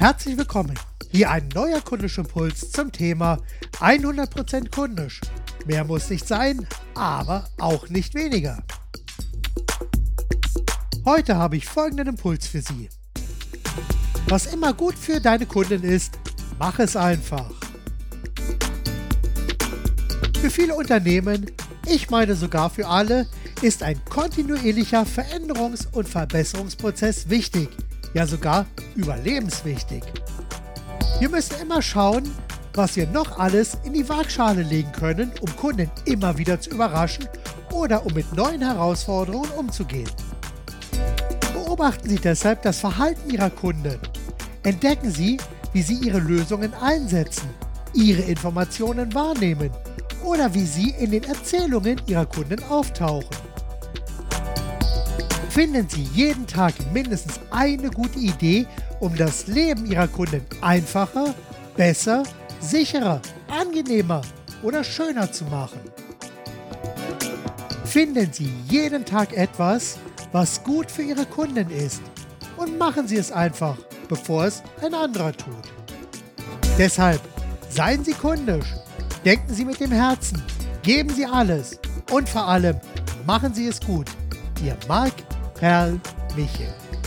Herzlich willkommen. Hier ein neuer kundischer Impuls zum Thema 100% kundisch. Mehr muss nicht sein, aber auch nicht weniger. Heute habe ich folgenden Impuls für Sie. Was immer gut für deine Kunden ist, mach es einfach. Für viele Unternehmen, ich meine sogar für alle, ist ein kontinuierlicher Veränderungs- und Verbesserungsprozess wichtig, ja sogar überlebenswichtig. Wir müssen immer schauen, was wir noch alles in die Waagschale legen können, um Kunden immer wieder zu überraschen oder um mit neuen Herausforderungen umzugehen. Beobachten Sie deshalb das Verhalten Ihrer Kunden. Entdecken Sie, wie sie ihre Lösungen einsetzen, ihre Informationen wahrnehmen oder wie sie in den Erzählungen ihrer Kunden auftauchen. Finden Sie jeden Tag mindestens eine gute Idee, um das Leben Ihrer Kunden einfacher, besser, sicherer, angenehmer oder schöner zu machen. Finden Sie jeden Tag etwas, was gut für Ihre Kunden ist und machen Sie es einfach, bevor es ein anderer tut. Deshalb seien Sie kundisch, denken Sie mit dem Herzen, geben Sie alles und vor allem machen Sie es gut. Ihr Marc Perl Michel.